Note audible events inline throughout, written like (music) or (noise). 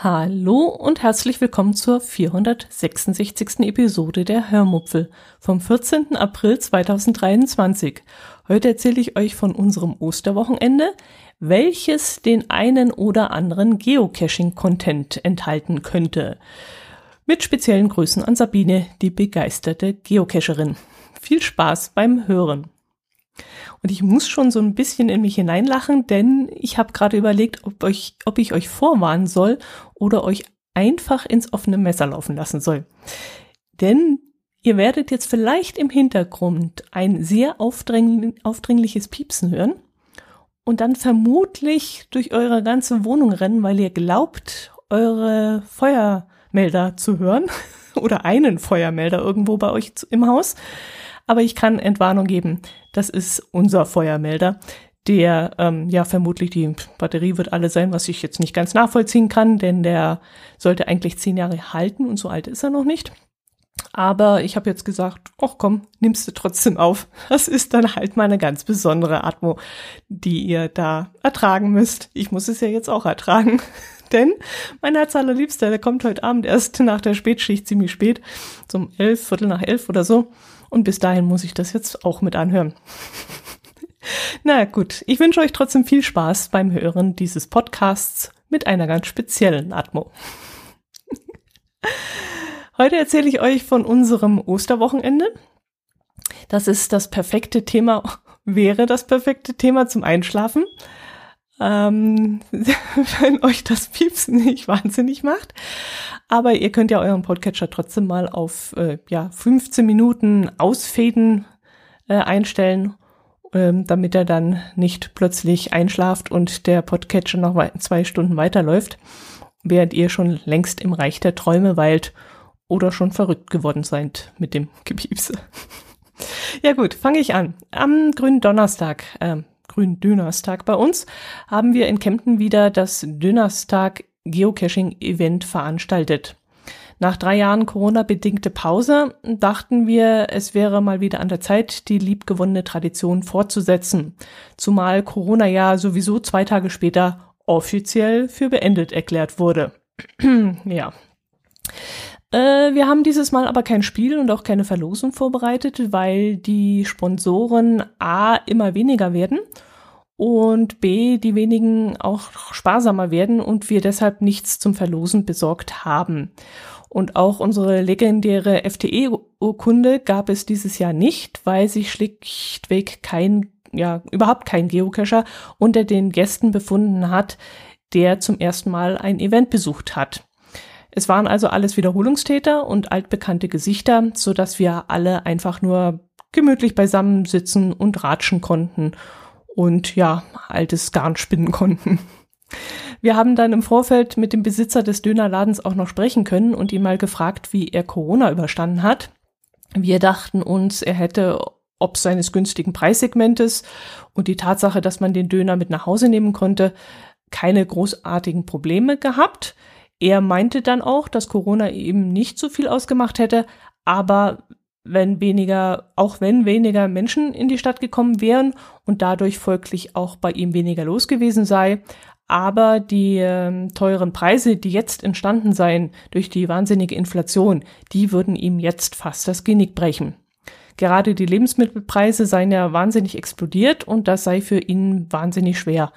Hallo und herzlich willkommen zur 466. Episode der Hörmupfel vom 14. April 2023. Heute erzähle ich euch von unserem Osterwochenende, welches den einen oder anderen Geocaching-Content enthalten könnte. Mit speziellen Grüßen an Sabine, die begeisterte Geocacherin. Viel Spaß beim Hören. Und ich muss schon so ein bisschen in mich hineinlachen, denn ich habe gerade überlegt, ob, euch, ob ich euch vorwarnen soll oder euch einfach ins offene Messer laufen lassen soll. Denn ihr werdet jetzt vielleicht im Hintergrund ein sehr aufdräng, aufdringliches Piepsen hören und dann vermutlich durch eure ganze Wohnung rennen, weil ihr glaubt, eure Feuermelder zu hören (laughs) oder einen Feuermelder irgendwo bei euch im Haus. Aber ich kann Entwarnung geben. Das ist unser Feuermelder, der ähm, ja vermutlich die Batterie wird alle sein, was ich jetzt nicht ganz nachvollziehen kann, denn der sollte eigentlich zehn Jahre halten und so alt ist er noch nicht. Aber ich habe jetzt gesagt, ach komm, nimmst du trotzdem auf. Das ist dann halt mal eine ganz besondere Atmo, die ihr da ertragen müsst. Ich muss es ja jetzt auch ertragen. (laughs) Denn mein Herz allerliebster, der kommt heute Abend erst nach der Spätschicht ziemlich spät, zum elf, Viertel nach elf oder so. Und bis dahin muss ich das jetzt auch mit anhören. (laughs) Na gut, ich wünsche euch trotzdem viel Spaß beim Hören dieses Podcasts mit einer ganz speziellen Atmo. (laughs) Heute erzähle ich euch von unserem Osterwochenende. Das ist das perfekte Thema, (laughs) wäre das perfekte Thema zum Einschlafen. Ähm, (laughs) wenn euch das Piepsen nicht wahnsinnig macht. Aber ihr könnt ja euren Podcatcher trotzdem mal auf äh, ja, 15 Minuten ausfäden äh, einstellen, ähm, damit er dann nicht plötzlich einschlaft und der Podcatcher noch zwei Stunden weiterläuft, während ihr schon längst im Reich der Träume weilt oder schon verrückt geworden seid mit dem (laughs) Gepiepse. ja gut, fange ich an. Am grünen Donnerstag, äh, grünen Dönerstag bei uns, haben wir in Kempten wieder das Dönerstag Geocaching-Event veranstaltet. Nach drei Jahren Corona-bedingte Pause dachten wir, es wäre mal wieder an der Zeit, die liebgewonnene Tradition fortzusetzen. Zumal Corona ja sowieso zwei Tage später offiziell für beendet erklärt wurde. (clears throat) ja. Äh, wir haben dieses Mal aber kein Spiel und auch keine Verlosung vorbereitet, weil die Sponsoren A immer weniger werden und B, die wenigen auch sparsamer werden und wir deshalb nichts zum Verlosen besorgt haben. Und auch unsere legendäre FTE-Urkunde gab es dieses Jahr nicht, weil sich schlichtweg kein, ja, überhaupt kein Geocacher unter den Gästen befunden hat, der zum ersten Mal ein Event besucht hat. Es waren also alles Wiederholungstäter und altbekannte Gesichter, so dass wir alle einfach nur gemütlich beisammen sitzen und ratschen konnten und ja, altes Garn spinnen konnten. Wir haben dann im Vorfeld mit dem Besitzer des Dönerladens auch noch sprechen können und ihn mal gefragt, wie er Corona überstanden hat. Wir dachten uns, er hätte ob seines günstigen Preissegmentes und die Tatsache, dass man den Döner mit nach Hause nehmen konnte, keine großartigen Probleme gehabt. Er meinte dann auch, dass Corona eben nicht so viel ausgemacht hätte, aber wenn weniger, auch wenn weniger Menschen in die Stadt gekommen wären und dadurch folglich auch bei ihm weniger los gewesen sei. Aber die äh, teuren Preise, die jetzt entstanden seien durch die wahnsinnige Inflation, die würden ihm jetzt fast das Genick brechen. Gerade die Lebensmittelpreise seien ja wahnsinnig explodiert und das sei für ihn wahnsinnig schwer.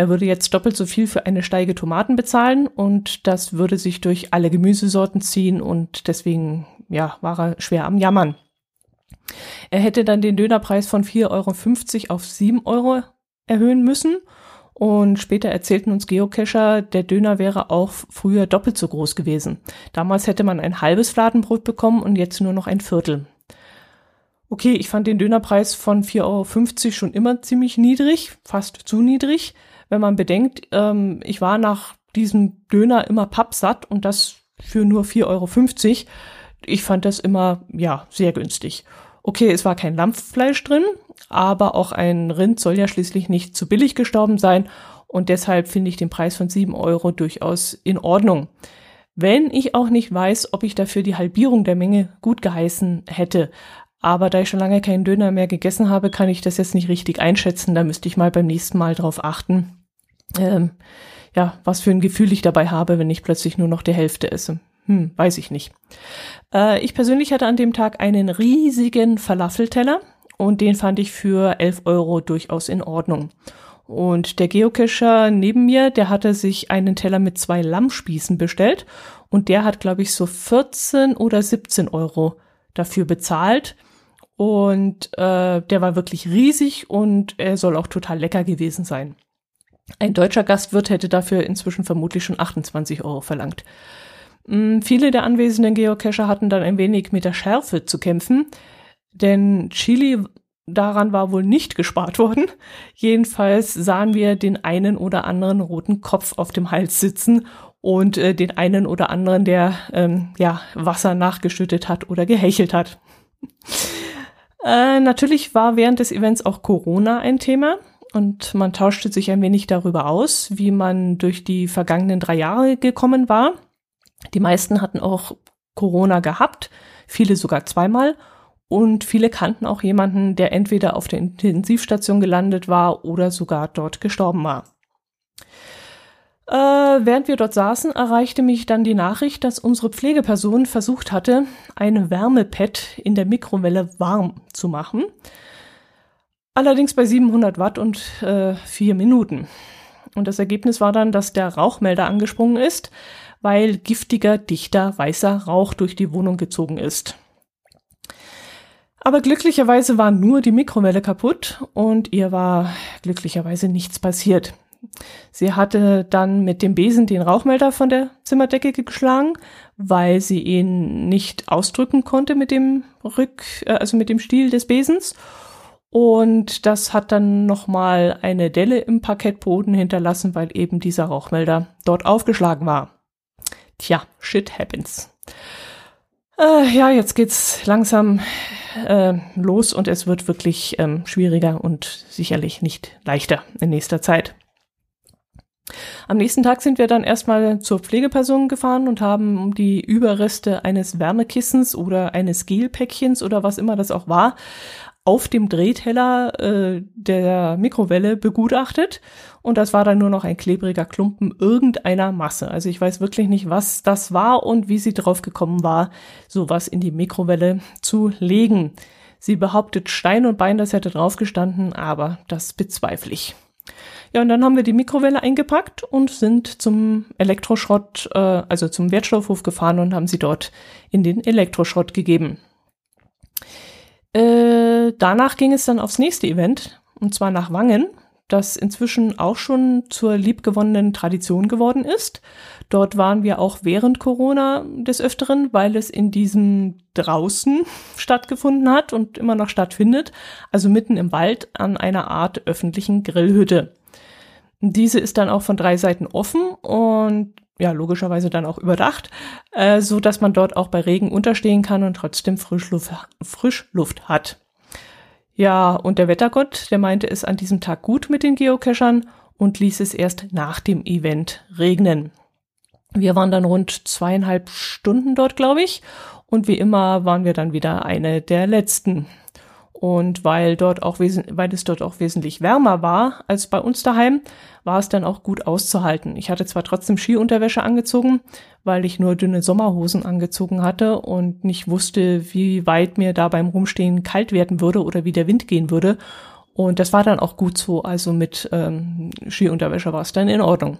Er würde jetzt doppelt so viel für eine Steige Tomaten bezahlen und das würde sich durch alle Gemüsesorten ziehen und deswegen ja, war er schwer am Jammern. Er hätte dann den Dönerpreis von 4,50 Euro auf 7 Euro erhöhen müssen. Und später erzählten uns Geocacher, der Döner wäre auch früher doppelt so groß gewesen. Damals hätte man ein halbes Fladenbrot bekommen und jetzt nur noch ein Viertel. Okay, ich fand den Dönerpreis von 4,50 Euro schon immer ziemlich niedrig, fast zu niedrig. Wenn man bedenkt, ähm, ich war nach diesem Döner immer pappsatt und das für nur 4,50 Euro ich fand das immer, ja, sehr günstig. Okay, es war kein Lampffleisch drin, aber auch ein Rind soll ja schließlich nicht zu billig gestorben sein und deshalb finde ich den Preis von sieben Euro durchaus in Ordnung. Wenn ich auch nicht weiß, ob ich dafür die Halbierung der Menge gut geheißen hätte. Aber da ich schon lange keinen Döner mehr gegessen habe, kann ich das jetzt nicht richtig einschätzen. Da müsste ich mal beim nächsten Mal drauf achten, ähm, ja, was für ein Gefühl ich dabei habe, wenn ich plötzlich nur noch die Hälfte esse. Hm, weiß ich nicht. Äh, ich persönlich hatte an dem Tag einen riesigen Falafelteller und den fand ich für 11 Euro durchaus in Ordnung. Und der Geocacher neben mir, der hatte sich einen Teller mit zwei Lammspießen bestellt und der hat, glaube ich, so 14 oder 17 Euro dafür bezahlt. Und äh, der war wirklich riesig und er soll auch total lecker gewesen sein. Ein deutscher Gastwirt hätte dafür inzwischen vermutlich schon 28 Euro verlangt. Hm, viele der anwesenden Geocacher hatten dann ein wenig mit der Schärfe zu kämpfen, denn Chili daran war wohl nicht gespart worden. Jedenfalls sahen wir den einen oder anderen roten Kopf auf dem Hals sitzen und äh, den einen oder anderen, der ähm, ja Wasser nachgeschüttet hat oder gehechelt hat. äh, natürlich war während des Events auch Corona ein Thema und man tauschte sich ein wenig darüber aus, wie man durch die vergangenen drei Jahre gekommen war. Die meisten hatten auch Corona gehabt, viele sogar zweimal und viele kannten auch jemanden, der entweder auf der Intensivstation gelandet war oder sogar dort gestorben war. Äh, während wir dort saßen, erreichte mich dann die Nachricht, dass unsere Pflegeperson versucht hatte, ein Wärmepad in der Mikrowelle warm zu machen. Allerdings bei 700 Watt und äh, vier Minuten. Und das Ergebnis war dann, dass der Rauchmelder angesprungen ist, weil giftiger, dichter, weißer Rauch durch die Wohnung gezogen ist. Aber glücklicherweise war nur die Mikrowelle kaputt und ihr war glücklicherweise nichts passiert. Sie hatte dann mit dem Besen den Rauchmelder von der Zimmerdecke geschlagen, weil sie ihn nicht ausdrücken konnte mit dem Rück, äh, also mit dem Stiel des Besens. Und das hat dann nochmal eine Delle im Parkettboden hinterlassen, weil eben dieser Rauchmelder dort aufgeschlagen war. Tja, shit happens. Äh, ja, jetzt geht's langsam äh, los und es wird wirklich ähm, schwieriger und sicherlich nicht leichter in nächster Zeit. Am nächsten Tag sind wir dann erstmal zur Pflegeperson gefahren und haben die Überreste eines Wärmekissens oder eines Gelpäckchens oder was immer das auch war auf dem Drehteller äh, der Mikrowelle begutachtet und das war dann nur noch ein klebriger Klumpen irgendeiner Masse. Also ich weiß wirklich nicht, was das war und wie sie drauf gekommen war, sowas in die Mikrowelle zu legen. Sie behauptet Stein und Bein, das hätte draufgestanden, aber das bezweifle ich. Ja, und dann haben wir die Mikrowelle eingepackt und sind zum Elektroschrott, äh, also zum Wertstoffhof gefahren und haben sie dort in den Elektroschrott gegeben. Äh, danach ging es dann aufs nächste Event, und zwar nach Wangen, das inzwischen auch schon zur liebgewonnenen Tradition geworden ist. Dort waren wir auch während Corona des Öfteren, weil es in diesem draußen (laughs) stattgefunden hat und immer noch stattfindet, also mitten im Wald an einer Art öffentlichen Grillhütte. Diese ist dann auch von drei Seiten offen und ja, logischerweise dann auch überdacht, äh, so dass man dort auch bei Regen unterstehen kann und trotzdem Frischluft, Frischluft hat. Ja, und der Wettergott, der meinte es an diesem Tag gut mit den Geocachern und ließ es erst nach dem Event regnen. Wir waren dann rund zweieinhalb Stunden dort, glaube ich, und wie immer waren wir dann wieder eine der letzten. Und weil dort auch weil es dort auch wesentlich wärmer war als bei uns daheim, war es dann auch gut auszuhalten. Ich hatte zwar trotzdem Skiunterwäsche angezogen, weil ich nur dünne Sommerhosen angezogen hatte und nicht wusste, wie weit mir da beim Rumstehen kalt werden würde oder wie der Wind gehen würde. Und das war dann auch gut so. Also mit ähm, Skiunterwäsche war es dann in Ordnung.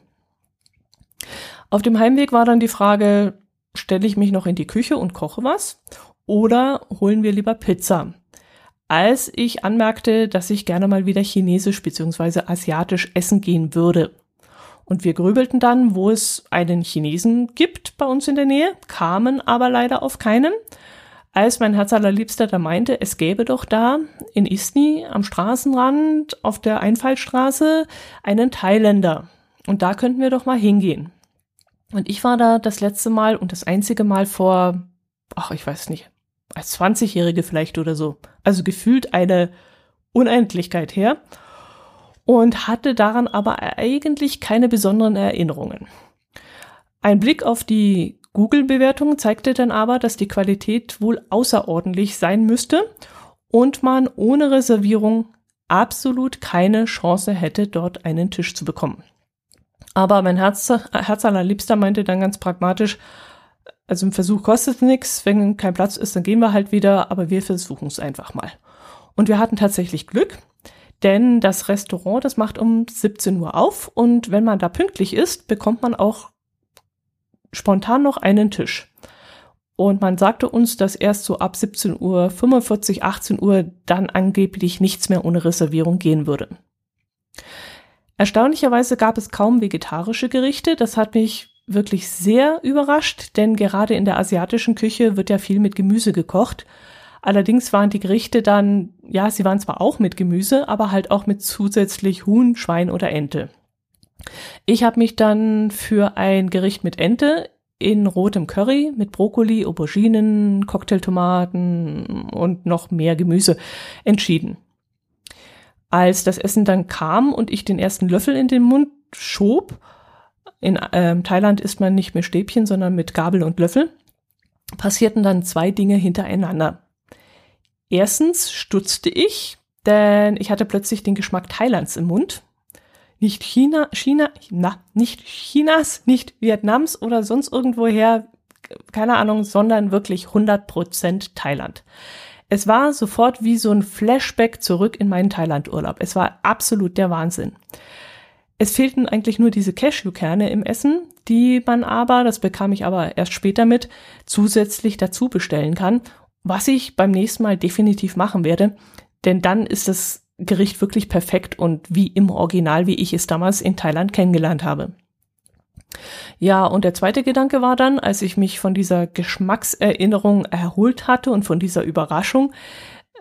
Auf dem Heimweg war dann die Frage, stelle ich mich noch in die Küche und koche was oder holen wir lieber Pizza? Als ich anmerkte, dass ich gerne mal wieder chinesisch bzw. asiatisch essen gehen würde. Und wir grübelten dann, wo es einen Chinesen gibt bei uns in der Nähe, kamen aber leider auf keinen. Als mein Herz allerliebster da meinte, es gäbe doch da in Isni am Straßenrand auf der Einfallstraße einen Thailänder. Und da könnten wir doch mal hingehen. Und ich war da das letzte Mal und das einzige Mal vor, ach, ich weiß nicht, als 20-Jährige vielleicht oder so. Also gefühlt eine Unendlichkeit her. Und hatte daran aber eigentlich keine besonderen Erinnerungen. Ein Blick auf die Google-Bewertung zeigte dann aber, dass die Qualität wohl außerordentlich sein müsste und man ohne Reservierung absolut keine Chance hätte, dort einen Tisch zu bekommen. Aber mein Herz, Herz allerliebster meinte dann ganz pragmatisch, also im Versuch kostet nichts, wenn kein Platz ist, dann gehen wir halt wieder, aber wir versuchen es einfach mal. Und wir hatten tatsächlich Glück, denn das Restaurant, das macht um 17 Uhr auf und wenn man da pünktlich ist, bekommt man auch spontan noch einen Tisch. Und man sagte uns, dass erst so ab 17 Uhr, 45, 18 Uhr dann angeblich nichts mehr ohne Reservierung gehen würde. Erstaunlicherweise gab es kaum vegetarische Gerichte. Das hat mich wirklich sehr überrascht, denn gerade in der asiatischen Küche wird ja viel mit Gemüse gekocht. Allerdings waren die Gerichte dann, ja, sie waren zwar auch mit Gemüse, aber halt auch mit zusätzlich Huhn, Schwein oder Ente. Ich habe mich dann für ein Gericht mit Ente in rotem Curry mit Brokkoli, Auberginen, Cocktailtomaten und noch mehr Gemüse entschieden. Als das Essen dann kam und ich den ersten Löffel in den Mund schob, in ähm, Thailand isst man nicht mehr Stäbchen, sondern mit Gabel und Löffel, passierten dann zwei Dinge hintereinander. Erstens stutzte ich, denn ich hatte plötzlich den Geschmack Thailands im Mund. Nicht China, China, na, nicht Chinas, nicht Vietnams oder sonst irgendwoher, keine Ahnung, sondern wirklich 100% Thailand. Es war sofort wie so ein Flashback zurück in meinen Thailand-Urlaub. Es war absolut der Wahnsinn. Es fehlten eigentlich nur diese Cashewkerne im Essen, die man aber, das bekam ich aber erst später mit, zusätzlich dazu bestellen kann, was ich beim nächsten Mal definitiv machen werde, denn dann ist das Gericht wirklich perfekt und wie im Original, wie ich es damals in Thailand kennengelernt habe. Ja, und der zweite Gedanke war dann, als ich mich von dieser Geschmackserinnerung erholt hatte und von dieser Überraschung,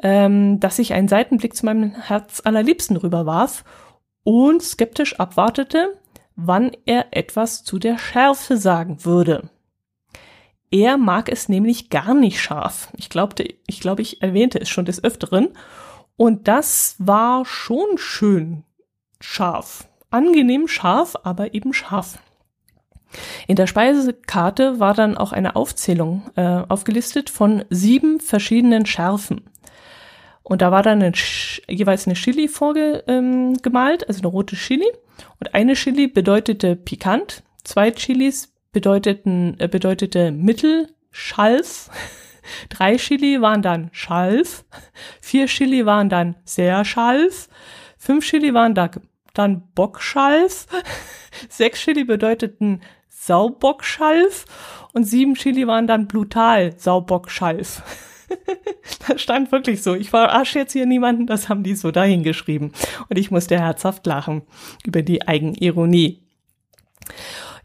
ähm, dass ich einen Seitenblick zu meinem Herz allerliebsten rüberwarf und skeptisch abwartete, wann er etwas zu der Schärfe sagen würde. Er mag es nämlich gar nicht scharf. Ich glaubte, ich glaube, ich erwähnte es schon des Öfteren. Und das war schon schön scharf. Angenehm scharf, aber eben scharf. In der Speisekarte war dann auch eine Aufzählung äh, aufgelistet von sieben verschiedenen Schärfen. Und da war dann ein, jeweils eine Chili vorgemalt, ähm, also eine rote Chili. Und eine Chili bedeutete pikant, zwei Chilis bedeuteten, äh, bedeutete mittelschalf, (laughs) drei Chili waren dann schalf, vier Chili waren dann sehr schalf, fünf Chili waren da, dann Bockschalf, (laughs) sechs Chili bedeuteten Saubockschalf und sieben Chili waren dann brutal Saubockschalf. (laughs) (laughs) das stand wirklich so. Ich verarsche jetzt hier niemanden, das haben die so dahingeschrieben. Und ich musste herzhaft lachen über die Eigenironie.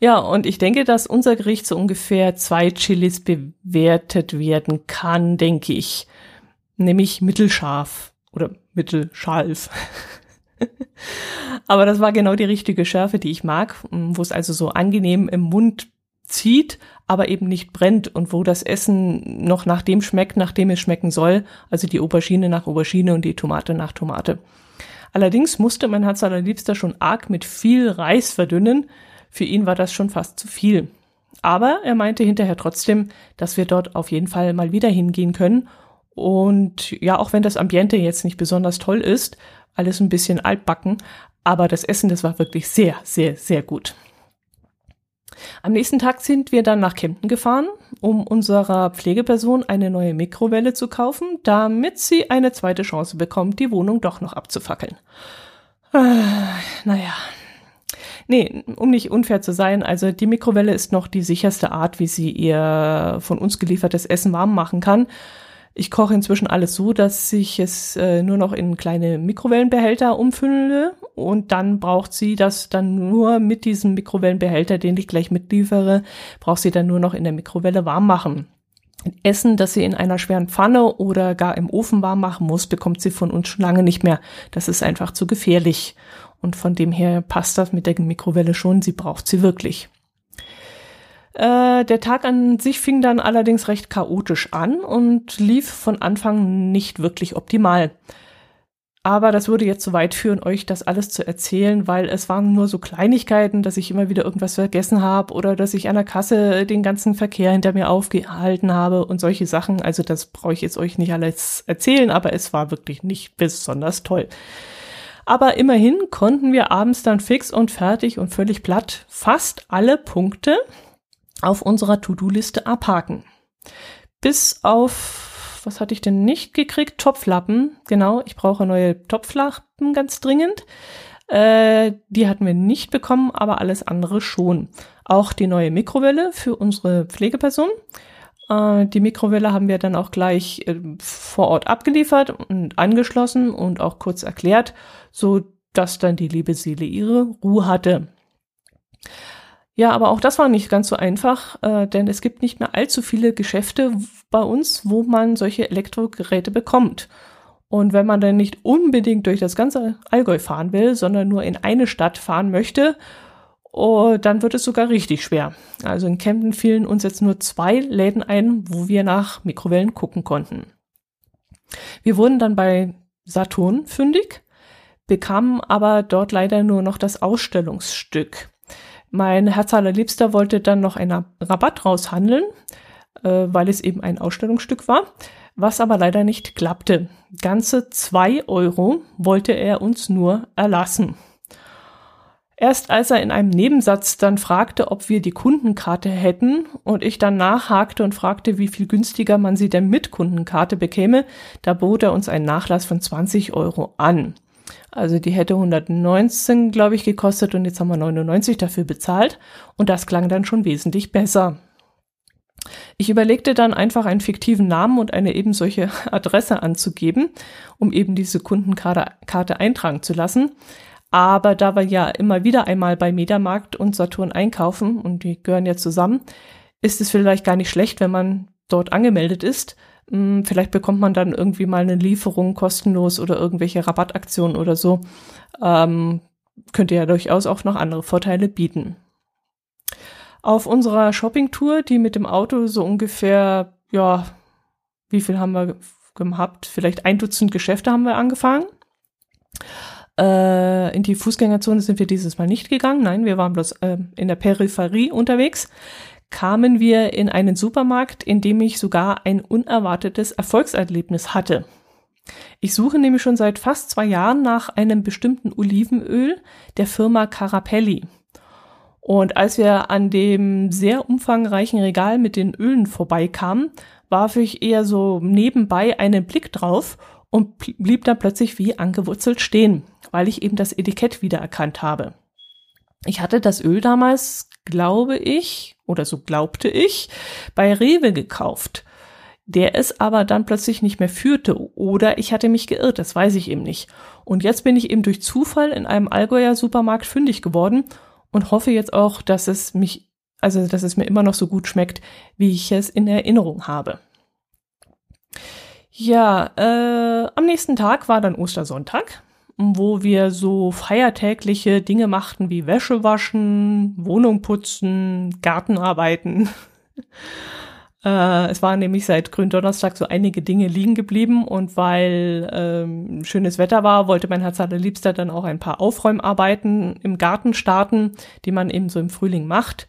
Ja, und ich denke, dass unser Gericht so ungefähr zwei Chilis bewertet werden kann, denke ich. Nämlich mittelscharf oder mittelscharf. (laughs) Aber das war genau die richtige Schärfe, die ich mag, wo es also so angenehm im Mund zieht, aber eben nicht brennt und wo das Essen noch nach dem schmeckt, nach dem es schmecken soll, also die Aubergine nach Aubergine und die Tomate nach Tomate. Allerdings musste mein Herz allerliebster schon arg mit viel Reis verdünnen. Für ihn war das schon fast zu viel. Aber er meinte hinterher trotzdem, dass wir dort auf jeden Fall mal wieder hingehen können. Und ja, auch wenn das Ambiente jetzt nicht besonders toll ist, alles ein bisschen altbacken, aber das Essen, das war wirklich sehr, sehr, sehr gut. Am nächsten Tag sind wir dann nach Kempten gefahren, um unserer Pflegeperson eine neue Mikrowelle zu kaufen, damit sie eine zweite Chance bekommt, die Wohnung doch noch abzufackeln. Äh, naja. Nee, um nicht unfair zu sein, also die Mikrowelle ist noch die sicherste Art, wie sie ihr von uns geliefertes Essen warm machen kann. Ich koche inzwischen alles so, dass ich es äh, nur noch in kleine Mikrowellenbehälter umfülle und dann braucht sie das dann nur mit diesem Mikrowellenbehälter, den ich gleich mitliefere, braucht sie dann nur noch in der Mikrowelle warm machen. Essen, das sie in einer schweren Pfanne oder gar im Ofen warm machen muss, bekommt sie von uns schon lange nicht mehr. Das ist einfach zu gefährlich. Und von dem her passt das mit der Mikrowelle schon. Sie braucht sie wirklich. Äh, der Tag an sich fing dann allerdings recht chaotisch an und lief von Anfang nicht wirklich optimal. Aber das würde jetzt zu weit führen, euch das alles zu erzählen, weil es waren nur so Kleinigkeiten, dass ich immer wieder irgendwas vergessen habe oder dass ich an der Kasse den ganzen Verkehr hinter mir aufgehalten habe und solche Sachen. Also das brauche ich jetzt euch nicht alles erzählen, aber es war wirklich nicht besonders toll. Aber immerhin konnten wir abends dann fix und fertig und völlig platt fast alle Punkte auf unserer To-Do-Liste abhaken. Bis auf was hatte ich denn nicht gekriegt? Topflappen. Genau, ich brauche neue Topflappen ganz dringend. Äh, die hatten wir nicht bekommen, aber alles andere schon. Auch die neue Mikrowelle für unsere Pflegeperson. Äh, die Mikrowelle haben wir dann auch gleich äh, vor Ort abgeliefert und angeschlossen und auch kurz erklärt, so dass dann die liebe Seele ihre Ruhe hatte. Ja, aber auch das war nicht ganz so einfach, äh, denn es gibt nicht mehr allzu viele Geschäfte bei uns, wo man solche Elektrogeräte bekommt. Und wenn man dann nicht unbedingt durch das ganze Allgäu fahren will, sondern nur in eine Stadt fahren möchte, oh, dann wird es sogar richtig schwer. Also in Kempten fielen uns jetzt nur zwei Läden ein, wo wir nach Mikrowellen gucken konnten. Wir wurden dann bei Saturn fündig, bekamen aber dort leider nur noch das Ausstellungsstück. Mein Herz allerliebster wollte dann noch einen Rabatt raushandeln, äh, weil es eben ein Ausstellungsstück war, was aber leider nicht klappte. Ganze zwei Euro wollte er uns nur erlassen. Erst als er in einem Nebensatz dann fragte, ob wir die Kundenkarte hätten und ich dann nachhakte und fragte, wie viel günstiger man sie denn mit Kundenkarte bekäme, da bot er uns einen Nachlass von 20 Euro an. Also die hätte 119, glaube ich, gekostet und jetzt haben wir 99 dafür bezahlt und das klang dann schon wesentlich besser. Ich überlegte dann einfach einen fiktiven Namen und eine eben solche (laughs) Adresse anzugeben, um eben diese Kundenkarte eintragen zu lassen. Aber da wir ja immer wieder einmal bei Mediamarkt und Saturn einkaufen und die gehören ja zusammen, ist es vielleicht gar nicht schlecht, wenn man dort angemeldet ist, vielleicht bekommt man dann irgendwie mal eine Lieferung kostenlos oder irgendwelche Rabattaktionen oder so. Ähm, könnte ja durchaus auch noch andere Vorteile bieten. Auf unserer Shoppingtour, die mit dem Auto so ungefähr, ja, wie viel haben wir gehabt? Vielleicht ein Dutzend Geschäfte haben wir angefangen. Äh, in die Fußgängerzone sind wir dieses Mal nicht gegangen. Nein, wir waren bloß äh, in der Peripherie unterwegs kamen wir in einen Supermarkt, in dem ich sogar ein unerwartetes Erfolgserlebnis hatte. Ich suche nämlich schon seit fast zwei Jahren nach einem bestimmten Olivenöl der Firma Carapelli. Und als wir an dem sehr umfangreichen Regal mit den Ölen vorbeikamen, warf ich eher so nebenbei einen Blick drauf und blieb da plötzlich wie angewurzelt stehen, weil ich eben das Etikett wiedererkannt habe. Ich hatte das Öl damals, glaube ich, oder so glaubte ich, bei Rewe gekauft, der es aber dann plötzlich nicht mehr führte oder ich hatte mich geirrt, das weiß ich eben nicht. Und jetzt bin ich eben durch Zufall in einem Allgäuer Supermarkt fündig geworden und hoffe jetzt auch, dass es mich, also dass es mir immer noch so gut schmeckt, wie ich es in Erinnerung habe. Ja, äh, am nächsten Tag war dann Ostersonntag wo wir so feiertägliche Dinge machten wie Wäsche waschen, Wohnung putzen, Gartenarbeiten. (laughs) äh, es waren nämlich seit Gründonnerstag so einige Dinge liegen geblieben und weil ähm, schönes Wetter war, wollte mein Herz allerliebster dann auch ein paar Aufräumarbeiten im Garten starten, die man eben so im Frühling macht.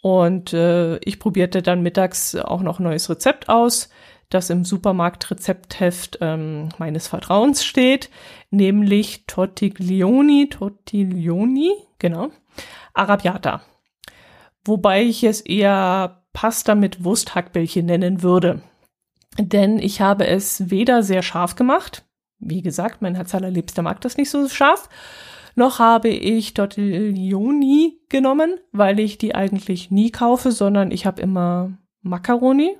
Und äh, ich probierte dann mittags auch noch ein neues Rezept aus das im Supermarkt-Rezeptheft ähm, meines Vertrauens steht, nämlich Tortiglioni, Tortiglioni, genau, Arabiata. Wobei ich es eher Pasta mit Wursthackbällchen nennen würde. Denn ich habe es weder sehr scharf gemacht, wie gesagt, mein Herz allerliebster mag das nicht so scharf, noch habe ich Tortiglioni genommen, weil ich die eigentlich nie kaufe, sondern ich habe immer Macaroni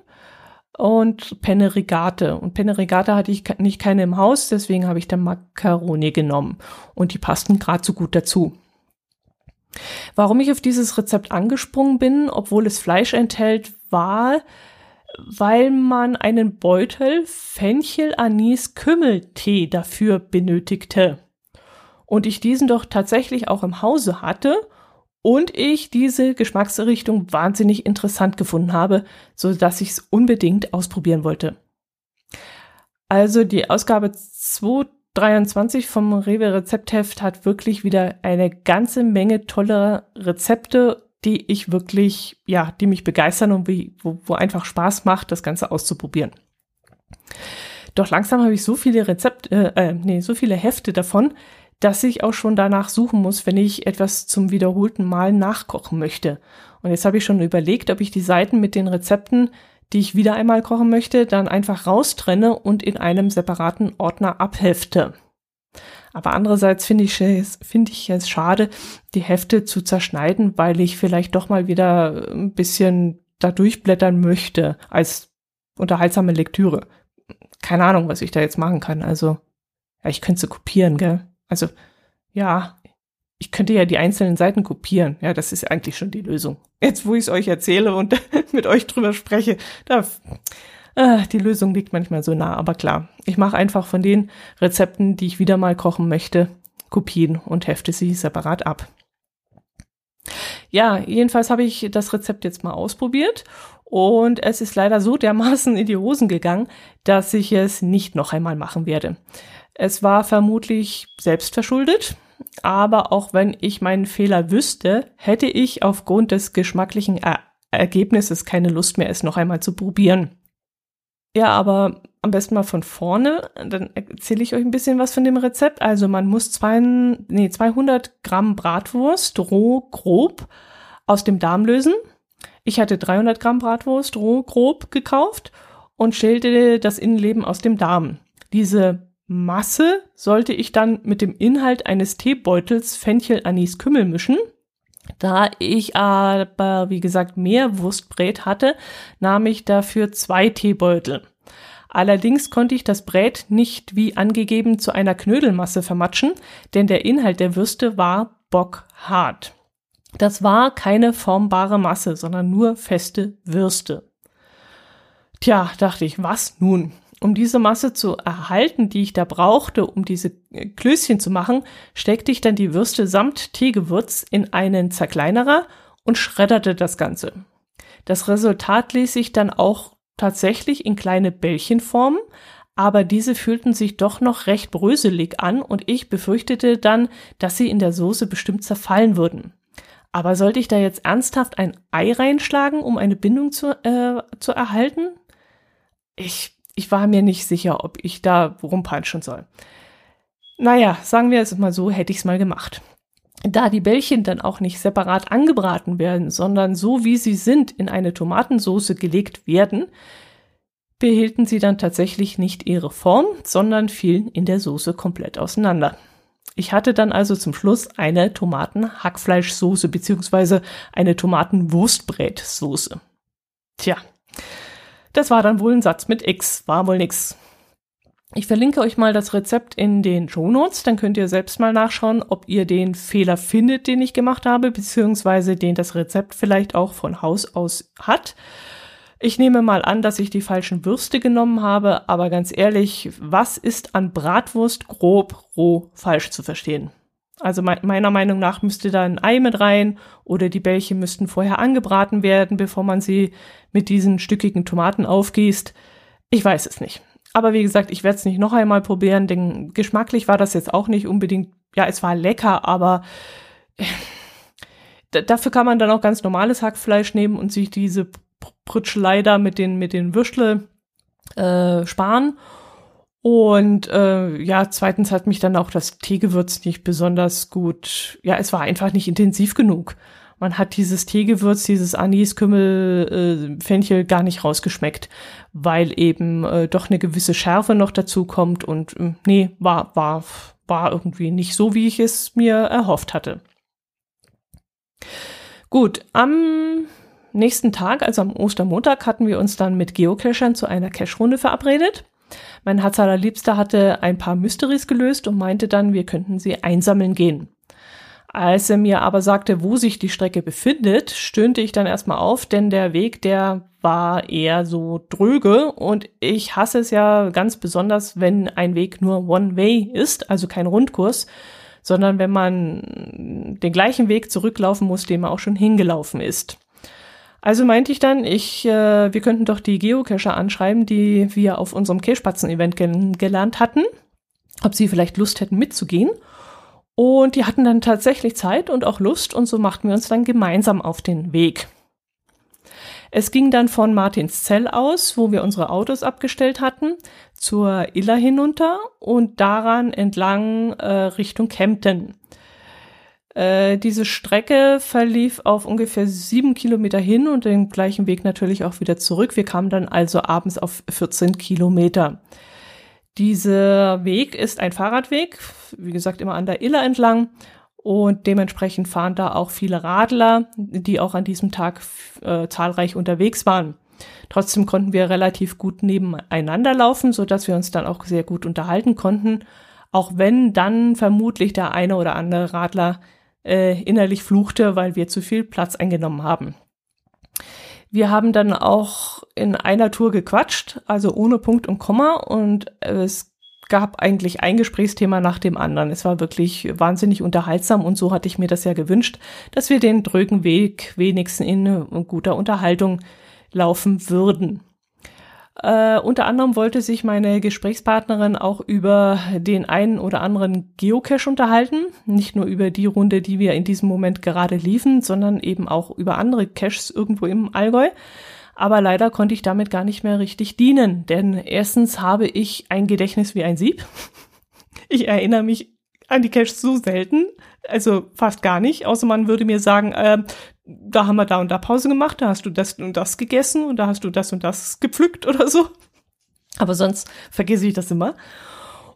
und Penne Rigate. Und Penne Rigate hatte ich nicht keine im Haus, deswegen habe ich dann Macaroni genommen. Und die passten gerade so gut dazu. Warum ich auf dieses Rezept angesprungen bin, obwohl es Fleisch enthält, war, weil man einen Beutel Fenchel, Anis, Kümmeltee dafür benötigte. Und ich diesen doch tatsächlich auch im Hause hatte und ich diese Geschmacksrichtung wahnsinnig interessant gefunden habe, so dass ich es unbedingt ausprobieren wollte. Also die Ausgabe 223 vom Rewe Rezeptheft hat wirklich wieder eine ganze Menge toller Rezepte, die ich wirklich, ja, die mich begeistern und wie, wo, wo einfach Spaß macht, das Ganze auszuprobieren. Doch langsam habe ich so viele Rezepte, äh, äh, nee, so viele Hefte davon, dass ich auch schon danach suchen muss, wenn ich etwas zum wiederholten Mal nachkochen möchte. Und jetzt habe ich schon überlegt, ob ich die Seiten mit den Rezepten, die ich wieder einmal kochen möchte, dann einfach raustrenne und in einem separaten Ordner abhefte. Aber andererseits finde ich, es, finde ich es schade, die Hefte zu zerschneiden, weil ich vielleicht doch mal wieder ein bisschen da durchblättern möchte als unterhaltsame Lektüre. Keine Ahnung, was ich da jetzt machen kann. Also, ja, ich könnte sie kopieren, gell? Also, ja, ich könnte ja die einzelnen Seiten kopieren. Ja, das ist eigentlich schon die Lösung. Jetzt, wo ich es euch erzähle und (laughs) mit euch drüber spreche, da, äh, die Lösung liegt manchmal so nah. Aber klar, ich mache einfach von den Rezepten, die ich wieder mal kochen möchte, Kopien und hefte sie separat ab. Ja, jedenfalls habe ich das Rezept jetzt mal ausprobiert und es ist leider so dermaßen in die Hosen gegangen, dass ich es nicht noch einmal machen werde. Es war vermutlich selbstverschuldet, aber auch wenn ich meinen Fehler wüsste, hätte ich aufgrund des geschmacklichen er Ergebnisses keine Lust mehr, es noch einmal zu probieren. Ja, aber am besten mal von vorne, dann erzähle ich euch ein bisschen was von dem Rezept. Also man muss zwei, nee, 200 Gramm Bratwurst roh grob aus dem Darm lösen. Ich hatte 300 Gramm Bratwurst roh grob gekauft und schälte das Innenleben aus dem Darm. Diese Masse sollte ich dann mit dem Inhalt eines Teebeutels Fenchel, Anis, Kümmel mischen. Da ich aber, wie gesagt, mehr Wurstbrät hatte, nahm ich dafür zwei Teebeutel. Allerdings konnte ich das Brät nicht wie angegeben zu einer Knödelmasse vermatschen, denn der Inhalt der Würste war bockhart. Das war keine formbare Masse, sondern nur feste Würste. Tja, dachte ich, was nun? Um diese Masse zu erhalten, die ich da brauchte, um diese Klößchen zu machen, steckte ich dann die Würste samt Teegewürz in einen Zerkleinerer und schredderte das Ganze. Das Resultat ließ sich dann auch tatsächlich in kleine Bällchen formen, aber diese fühlten sich doch noch recht bröselig an und ich befürchtete dann, dass sie in der Soße bestimmt zerfallen würden. Aber sollte ich da jetzt ernsthaft ein Ei reinschlagen, um eine Bindung zu, äh, zu erhalten? Ich ich war mir nicht sicher, ob ich da rumpeitschen soll. Naja, sagen wir es mal so, hätte ich es mal gemacht. Da die Bällchen dann auch nicht separat angebraten werden, sondern so wie sie sind in eine Tomatensauce gelegt werden, behielten sie dann tatsächlich nicht ihre Form, sondern fielen in der Soße komplett auseinander. Ich hatte dann also zum Schluss eine Tomaten-Hackfleischsoße beziehungsweise eine Tomaten-Wurstbrätsoße. Tja, das war dann wohl ein Satz mit X, war wohl nix. Ich verlinke euch mal das Rezept in den Show Notes, dann könnt ihr selbst mal nachschauen, ob ihr den Fehler findet, den ich gemacht habe, beziehungsweise den das Rezept vielleicht auch von Haus aus hat. Ich nehme mal an, dass ich die falschen Würste genommen habe, aber ganz ehrlich, was ist an Bratwurst grob roh falsch zu verstehen? Also me meiner Meinung nach müsste da ein Ei mit rein oder die Bällchen müssten vorher angebraten werden, bevor man sie mit diesen stückigen Tomaten aufgießt. Ich weiß es nicht. Aber wie gesagt, ich werde es nicht noch einmal probieren, denn geschmacklich war das jetzt auch nicht unbedingt, ja, es war lecker, aber äh, dafür kann man dann auch ganz normales Hackfleisch nehmen und sich diese Pritschelei da mit den, mit den Würstle äh, sparen. Und äh, ja, zweitens hat mich dann auch das Teegewürz nicht besonders gut. Ja, es war einfach nicht intensiv genug. Man hat dieses Teegewürz, dieses Anis, Kümmel, äh, Fenchel gar nicht rausgeschmeckt, weil eben äh, doch eine gewisse Schärfe noch dazu kommt und äh, nee, war war war irgendwie nicht so, wie ich es mir erhofft hatte. Gut, am nächsten Tag, also am Ostermontag, hatten wir uns dann mit Geocachern zu einer Cache-Runde verabredet. Mein Herz allerliebster hatte ein paar Mysteries gelöst und meinte dann, wir könnten sie einsammeln gehen. Als er mir aber sagte, wo sich die Strecke befindet, stöhnte ich dann erstmal auf, denn der Weg, der war eher so dröge und ich hasse es ja ganz besonders, wenn ein Weg nur One-Way ist, also kein Rundkurs, sondern wenn man den gleichen Weg zurücklaufen muss, den man auch schon hingelaufen ist. Also meinte ich dann, ich, äh, wir könnten doch die Geocacher anschreiben, die wir auf unserem Käsespatzen-Event gelernt hatten, ob sie vielleicht Lust hätten mitzugehen. Und die hatten dann tatsächlich Zeit und auch Lust und so machten wir uns dann gemeinsam auf den Weg. Es ging dann von Martinszell aus, wo wir unsere Autos abgestellt hatten, zur Iller hinunter und daran entlang äh, Richtung Kempten. Äh, diese Strecke verlief auf ungefähr sieben Kilometer hin und den gleichen Weg natürlich auch wieder zurück. Wir kamen dann also abends auf 14 Kilometer. Dieser Weg ist ein Fahrradweg, wie gesagt, immer an der Iller entlang. Und dementsprechend fahren da auch viele Radler, die auch an diesem Tag äh, zahlreich unterwegs waren. Trotzdem konnten wir relativ gut nebeneinander laufen, so dass wir uns dann auch sehr gut unterhalten konnten. Auch wenn dann vermutlich der eine oder andere Radler äh, innerlich fluchte, weil wir zu viel Platz eingenommen haben. Wir haben dann auch in einer Tour gequatscht, also ohne Punkt und Komma und es gab eigentlich ein Gesprächsthema nach dem anderen. Es war wirklich wahnsinnig unterhaltsam und so hatte ich mir das ja gewünscht, dass wir den drögen Weg wenigstens in guter Unterhaltung laufen würden. Äh, unter anderem wollte sich meine Gesprächspartnerin auch über den einen oder anderen Geocache unterhalten. Nicht nur über die Runde, die wir in diesem Moment gerade liefen, sondern eben auch über andere Caches irgendwo im Allgäu. Aber leider konnte ich damit gar nicht mehr richtig dienen, denn erstens habe ich ein Gedächtnis wie ein Sieb. Ich erinnere mich an die Caches so selten, also fast gar nicht, außer man würde mir sagen, äh, da haben wir da und da Pause gemacht, da hast du das und das gegessen und da hast du das und das gepflückt (laughs) oder so. Aber sonst vergesse ich das immer.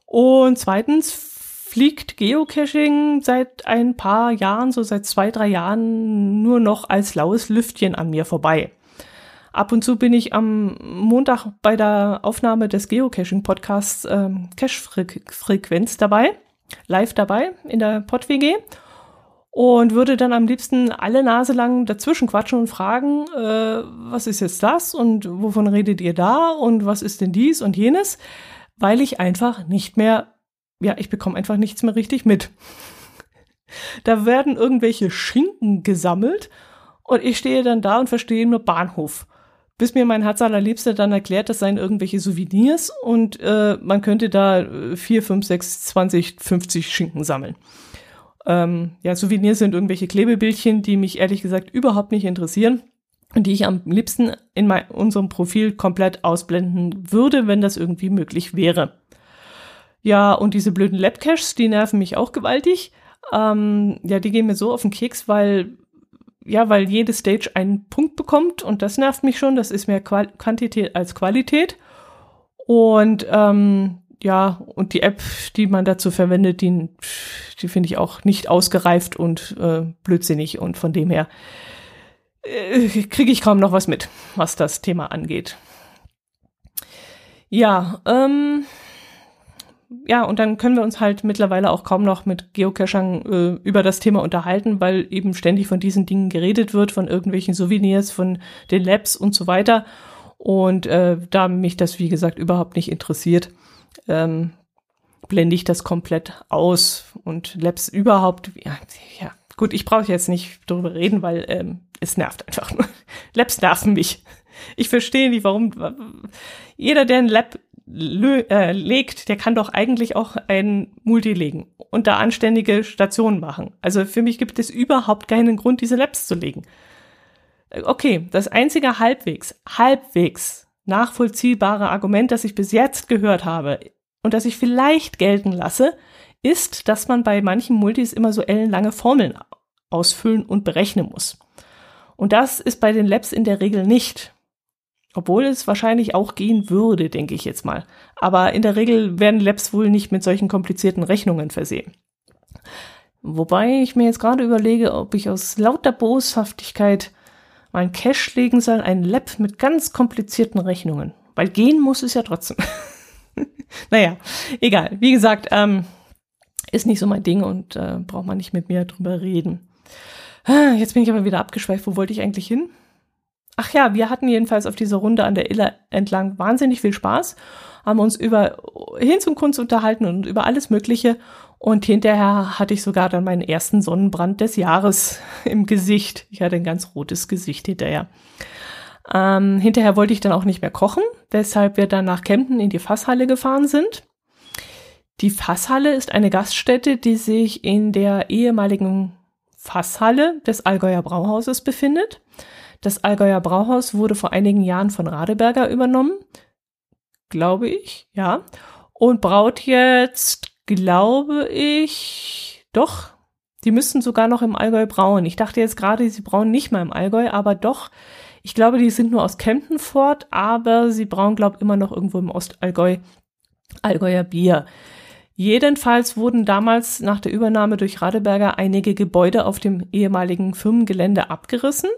Und zweitens fliegt Geocaching seit ein paar Jahren, so seit zwei, drei Jahren, nur noch als laues Lüftchen an mir vorbei. Ab und zu bin ich am Montag bei der Aufnahme des Geocaching-Podcasts ähm, Cache-Frequenz dabei, live dabei in der PodWG und würde dann am liebsten alle Nase lang dazwischen quatschen und fragen, äh, was ist jetzt das und wovon redet ihr da und was ist denn dies und jenes, weil ich einfach nicht mehr, ja, ich bekomme einfach nichts mehr richtig mit. da werden irgendwelche Schinken gesammelt und ich stehe dann da und verstehe nur Bahnhof. Bis mir mein Herz allerliebster dann erklärt, das seien irgendwelche Souvenirs und äh, man könnte da vier, fünf, sechs, zwanzig, fünfzig Schinken sammeln. Ähm, ja, Souvenirs sind irgendwelche Klebebildchen, die mich ehrlich gesagt überhaupt nicht interessieren und die ich am liebsten in mein, unserem Profil komplett ausblenden würde, wenn das irgendwie möglich wäre. Ja, und diese blöden Labcaches, die nerven mich auch gewaltig. Ähm, ja, die gehen mir so auf den Keks, weil ja, weil jede Stage einen Punkt bekommt und das nervt mich schon. Das ist mehr Qual Quantität als Qualität. Und ähm, ja, und die App, die man dazu verwendet, die, die finde ich auch nicht ausgereift und äh, blödsinnig und von dem her äh, kriege ich kaum noch was mit, was das Thema angeht. Ja, ähm, ja, und dann können wir uns halt mittlerweile auch kaum noch mit Geocachern äh, über das Thema unterhalten, weil eben ständig von diesen Dingen geredet wird, von irgendwelchen Souvenirs, von den Labs und so weiter. Und äh, da mich das, wie gesagt, überhaupt nicht interessiert, ähm, blende ich das komplett aus und Labs überhaupt, ja, ja gut, ich brauche jetzt nicht darüber reden, weil ähm, es nervt einfach nur. (laughs) Labs nerven mich. Ich verstehe nicht, warum jeder, der ein Lab äh, legt, der kann doch eigentlich auch ein Multi legen und da anständige Stationen machen. Also für mich gibt es überhaupt keinen Grund, diese Labs zu legen. Äh, okay, das einzige halbwegs, halbwegs nachvollziehbare Argument, das ich bis jetzt gehört habe und das ich vielleicht gelten lasse, ist, dass man bei manchen Multis immer so ellenlange Formeln ausfüllen und berechnen muss. Und das ist bei den Labs in der Regel nicht. Obwohl es wahrscheinlich auch gehen würde, denke ich jetzt mal. Aber in der Regel werden Labs wohl nicht mit solchen komplizierten Rechnungen versehen. Wobei ich mir jetzt gerade überlege, ob ich aus lauter Boshaftigkeit mein Cache legen soll, ein Lab mit ganz komplizierten Rechnungen. Weil gehen muss es ja trotzdem. (laughs) naja, egal. Wie gesagt, ähm, ist nicht so mein Ding und äh, braucht man nicht mit mir drüber reden. Ah, jetzt bin ich aber wieder abgeschweift. Wo wollte ich eigentlich hin? ach ja, wir hatten jedenfalls auf dieser Runde an der Iller entlang wahnsinnig viel Spaß, haben uns über hin zum Kunst unterhalten und über alles Mögliche. Und hinterher hatte ich sogar dann meinen ersten Sonnenbrand des Jahres (laughs) im Gesicht. Ich hatte ein ganz rotes Gesicht hinterher. Ähm, hinterher wollte ich dann auch nicht mehr kochen, weshalb wir dann nach Kempten in die Fasshalle gefahren sind. Die Fasshalle ist eine Gaststätte, die sich in der ehemaligen Fasshalle des Allgäuer Brauhauses befindet. Das Allgäuer Brauhaus wurde vor einigen Jahren von Radeberger übernommen, glaube ich, ja, und braut jetzt, glaube ich, doch, die müssten sogar noch im Allgäu brauen. Ich dachte jetzt gerade, sie brauen nicht mal im Allgäu, aber doch, ich glaube, die sind nur aus Kempten fort, aber sie brauen, glaube ich, immer noch irgendwo im Ostallgäu Allgäuer Bier. Jedenfalls wurden damals nach der Übernahme durch Radeberger einige Gebäude auf dem ehemaligen Firmengelände abgerissen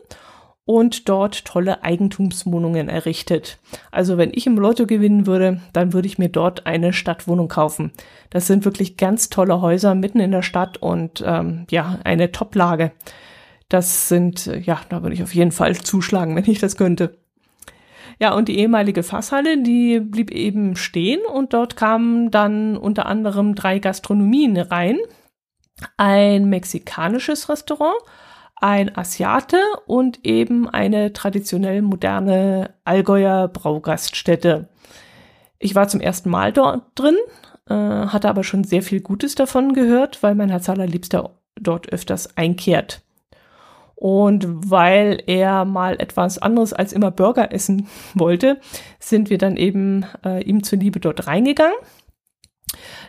und dort tolle Eigentumswohnungen errichtet. Also wenn ich im Lotto gewinnen würde, dann würde ich mir dort eine Stadtwohnung kaufen. Das sind wirklich ganz tolle Häuser mitten in der Stadt und ähm, ja, eine Toplage. Das sind, ja, da würde ich auf jeden Fall zuschlagen, (laughs) wenn ich das könnte. Ja, und die ehemalige Fasshalle, die blieb eben stehen und dort kamen dann unter anderem drei Gastronomien rein. Ein mexikanisches Restaurant, ein Asiate und eben eine traditionell moderne Allgäuer Braugaststätte. Ich war zum ersten Mal dort drin, äh, hatte aber schon sehr viel Gutes davon gehört, weil mein Herz allerliebster dort öfters einkehrt. Und weil er mal etwas anderes als immer Burger essen (laughs) wollte, sind wir dann eben äh, ihm zuliebe dort reingegangen.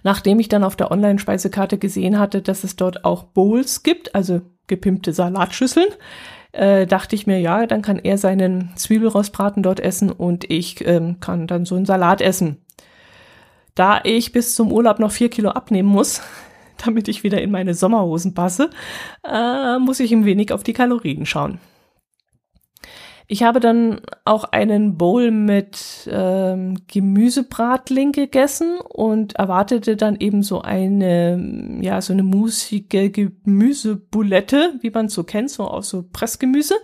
Nachdem ich dann auf der Online-Speisekarte gesehen hatte, dass es dort auch Bowls gibt, also gepimpte Salatschüsseln, äh, dachte ich mir, ja, dann kann er seinen Zwiebelrostbraten dort essen und ich ähm, kann dann so einen Salat essen. Da ich bis zum Urlaub noch vier Kilo abnehmen muss, (laughs) damit ich wieder in meine Sommerhosen passe, äh, muss ich ein wenig auf die Kalorien schauen. Ich habe dann auch einen Bowl mit ähm, Gemüsebratling gegessen und erwartete dann eben so eine, ja, so eine musige Gemüsebulette, wie man so kennt, so aus so Pressgemüse.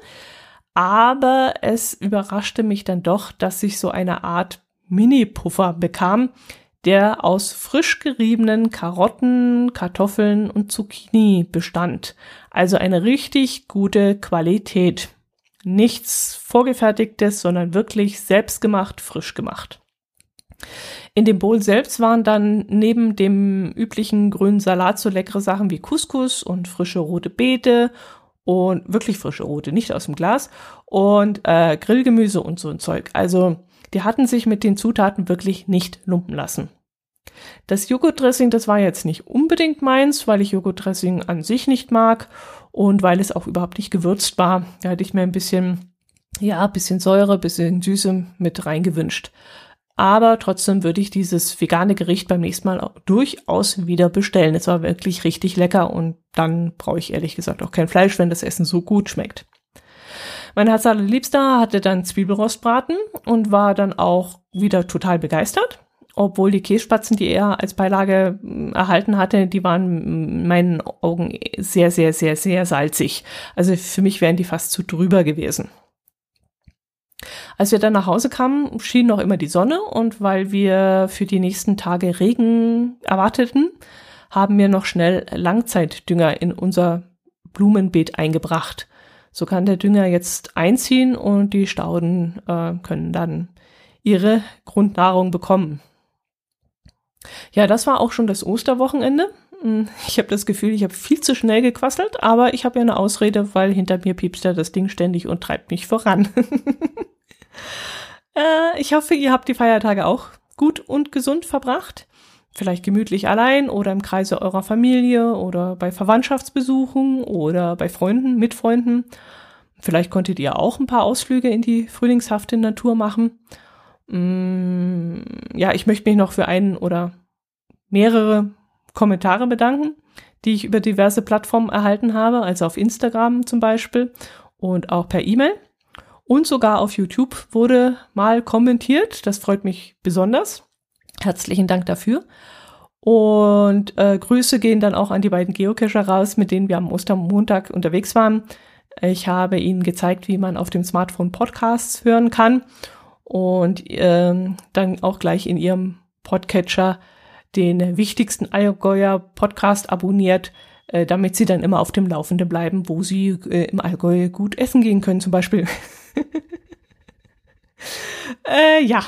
Aber es überraschte mich dann doch, dass ich so eine Art Mini-Puffer bekam, der aus frisch geriebenen Karotten, Kartoffeln und Zucchini bestand. Also eine richtig gute Qualität. Nichts vorgefertigtes, sondern wirklich selbstgemacht, frisch gemacht. In dem Bowl selbst waren dann neben dem üblichen grünen Salat so leckere Sachen wie Couscous und frische rote Beete und wirklich frische rote, nicht aus dem Glas und äh, Grillgemüse und so ein Zeug. Also die hatten sich mit den Zutaten wirklich nicht lumpen lassen. Das Joghurtdressing, das war jetzt nicht unbedingt meins, weil ich Joghurtdressing an sich nicht mag und weil es auch überhaupt nicht gewürzt war. Da hätte ich mir ein bisschen, ja, bisschen Säure, bisschen Süße mit reingewünscht. Aber trotzdem würde ich dieses vegane Gericht beim nächsten Mal durchaus wieder bestellen. Es war wirklich richtig lecker und dann brauche ich ehrlich gesagt auch kein Fleisch, wenn das Essen so gut schmeckt. Mein Herz allerliebster hatte dann Zwiebelrostbraten und war dann auch wieder total begeistert obwohl die Kässpatzen, die er als Beilage hm, erhalten hatte, die waren in meinen Augen sehr, sehr, sehr, sehr salzig. Also für mich wären die fast zu drüber gewesen. Als wir dann nach Hause kamen, schien noch immer die Sonne und weil wir für die nächsten Tage Regen erwarteten, haben wir noch schnell Langzeitdünger in unser Blumenbeet eingebracht. So kann der Dünger jetzt einziehen und die Stauden äh, können dann ihre Grundnahrung bekommen. Ja, das war auch schon das Osterwochenende. Hm, ich habe das Gefühl, ich habe viel zu schnell gequasselt, aber ich habe ja eine Ausrede, weil hinter mir piepst ja das Ding ständig und treibt mich voran. (laughs) äh, ich hoffe, ihr habt die Feiertage auch gut und gesund verbracht. Vielleicht gemütlich allein oder im Kreise eurer Familie oder bei Verwandtschaftsbesuchen oder bei Freunden, mit Freunden. Vielleicht konntet ihr auch ein paar Ausflüge in die frühlingshafte Natur machen. Mm, ja, ich möchte mich noch für einen oder mehrere Kommentare bedanken, die ich über diverse Plattformen erhalten habe, also auf Instagram zum Beispiel und auch per E-Mail. Und sogar auf YouTube wurde mal kommentiert. Das freut mich besonders. Herzlichen Dank dafür. Und äh, Grüße gehen dann auch an die beiden Geocacher raus, mit denen wir am Ostermontag unterwegs waren. Ich habe Ihnen gezeigt, wie man auf dem Smartphone Podcasts hören kann und ähm, dann auch gleich in Ihrem Podcatcher den wichtigsten Allgäuer Podcast abonniert, äh, damit Sie dann immer auf dem Laufenden bleiben, wo Sie äh, im Allgäu gut essen gehen können zum Beispiel. (laughs) äh, ja,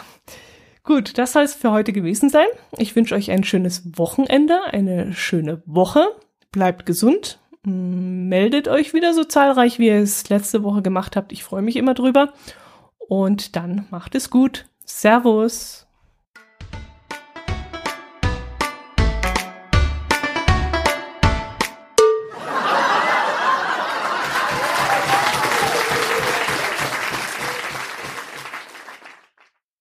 gut, das soll es für heute gewesen sein. Ich wünsche euch ein schönes Wochenende, eine schöne Woche. Bleibt gesund. Meldet euch wieder so zahlreich, wie ihr es letzte Woche gemacht habt. Ich freue mich immer drüber. Und dann macht es gut. Servus.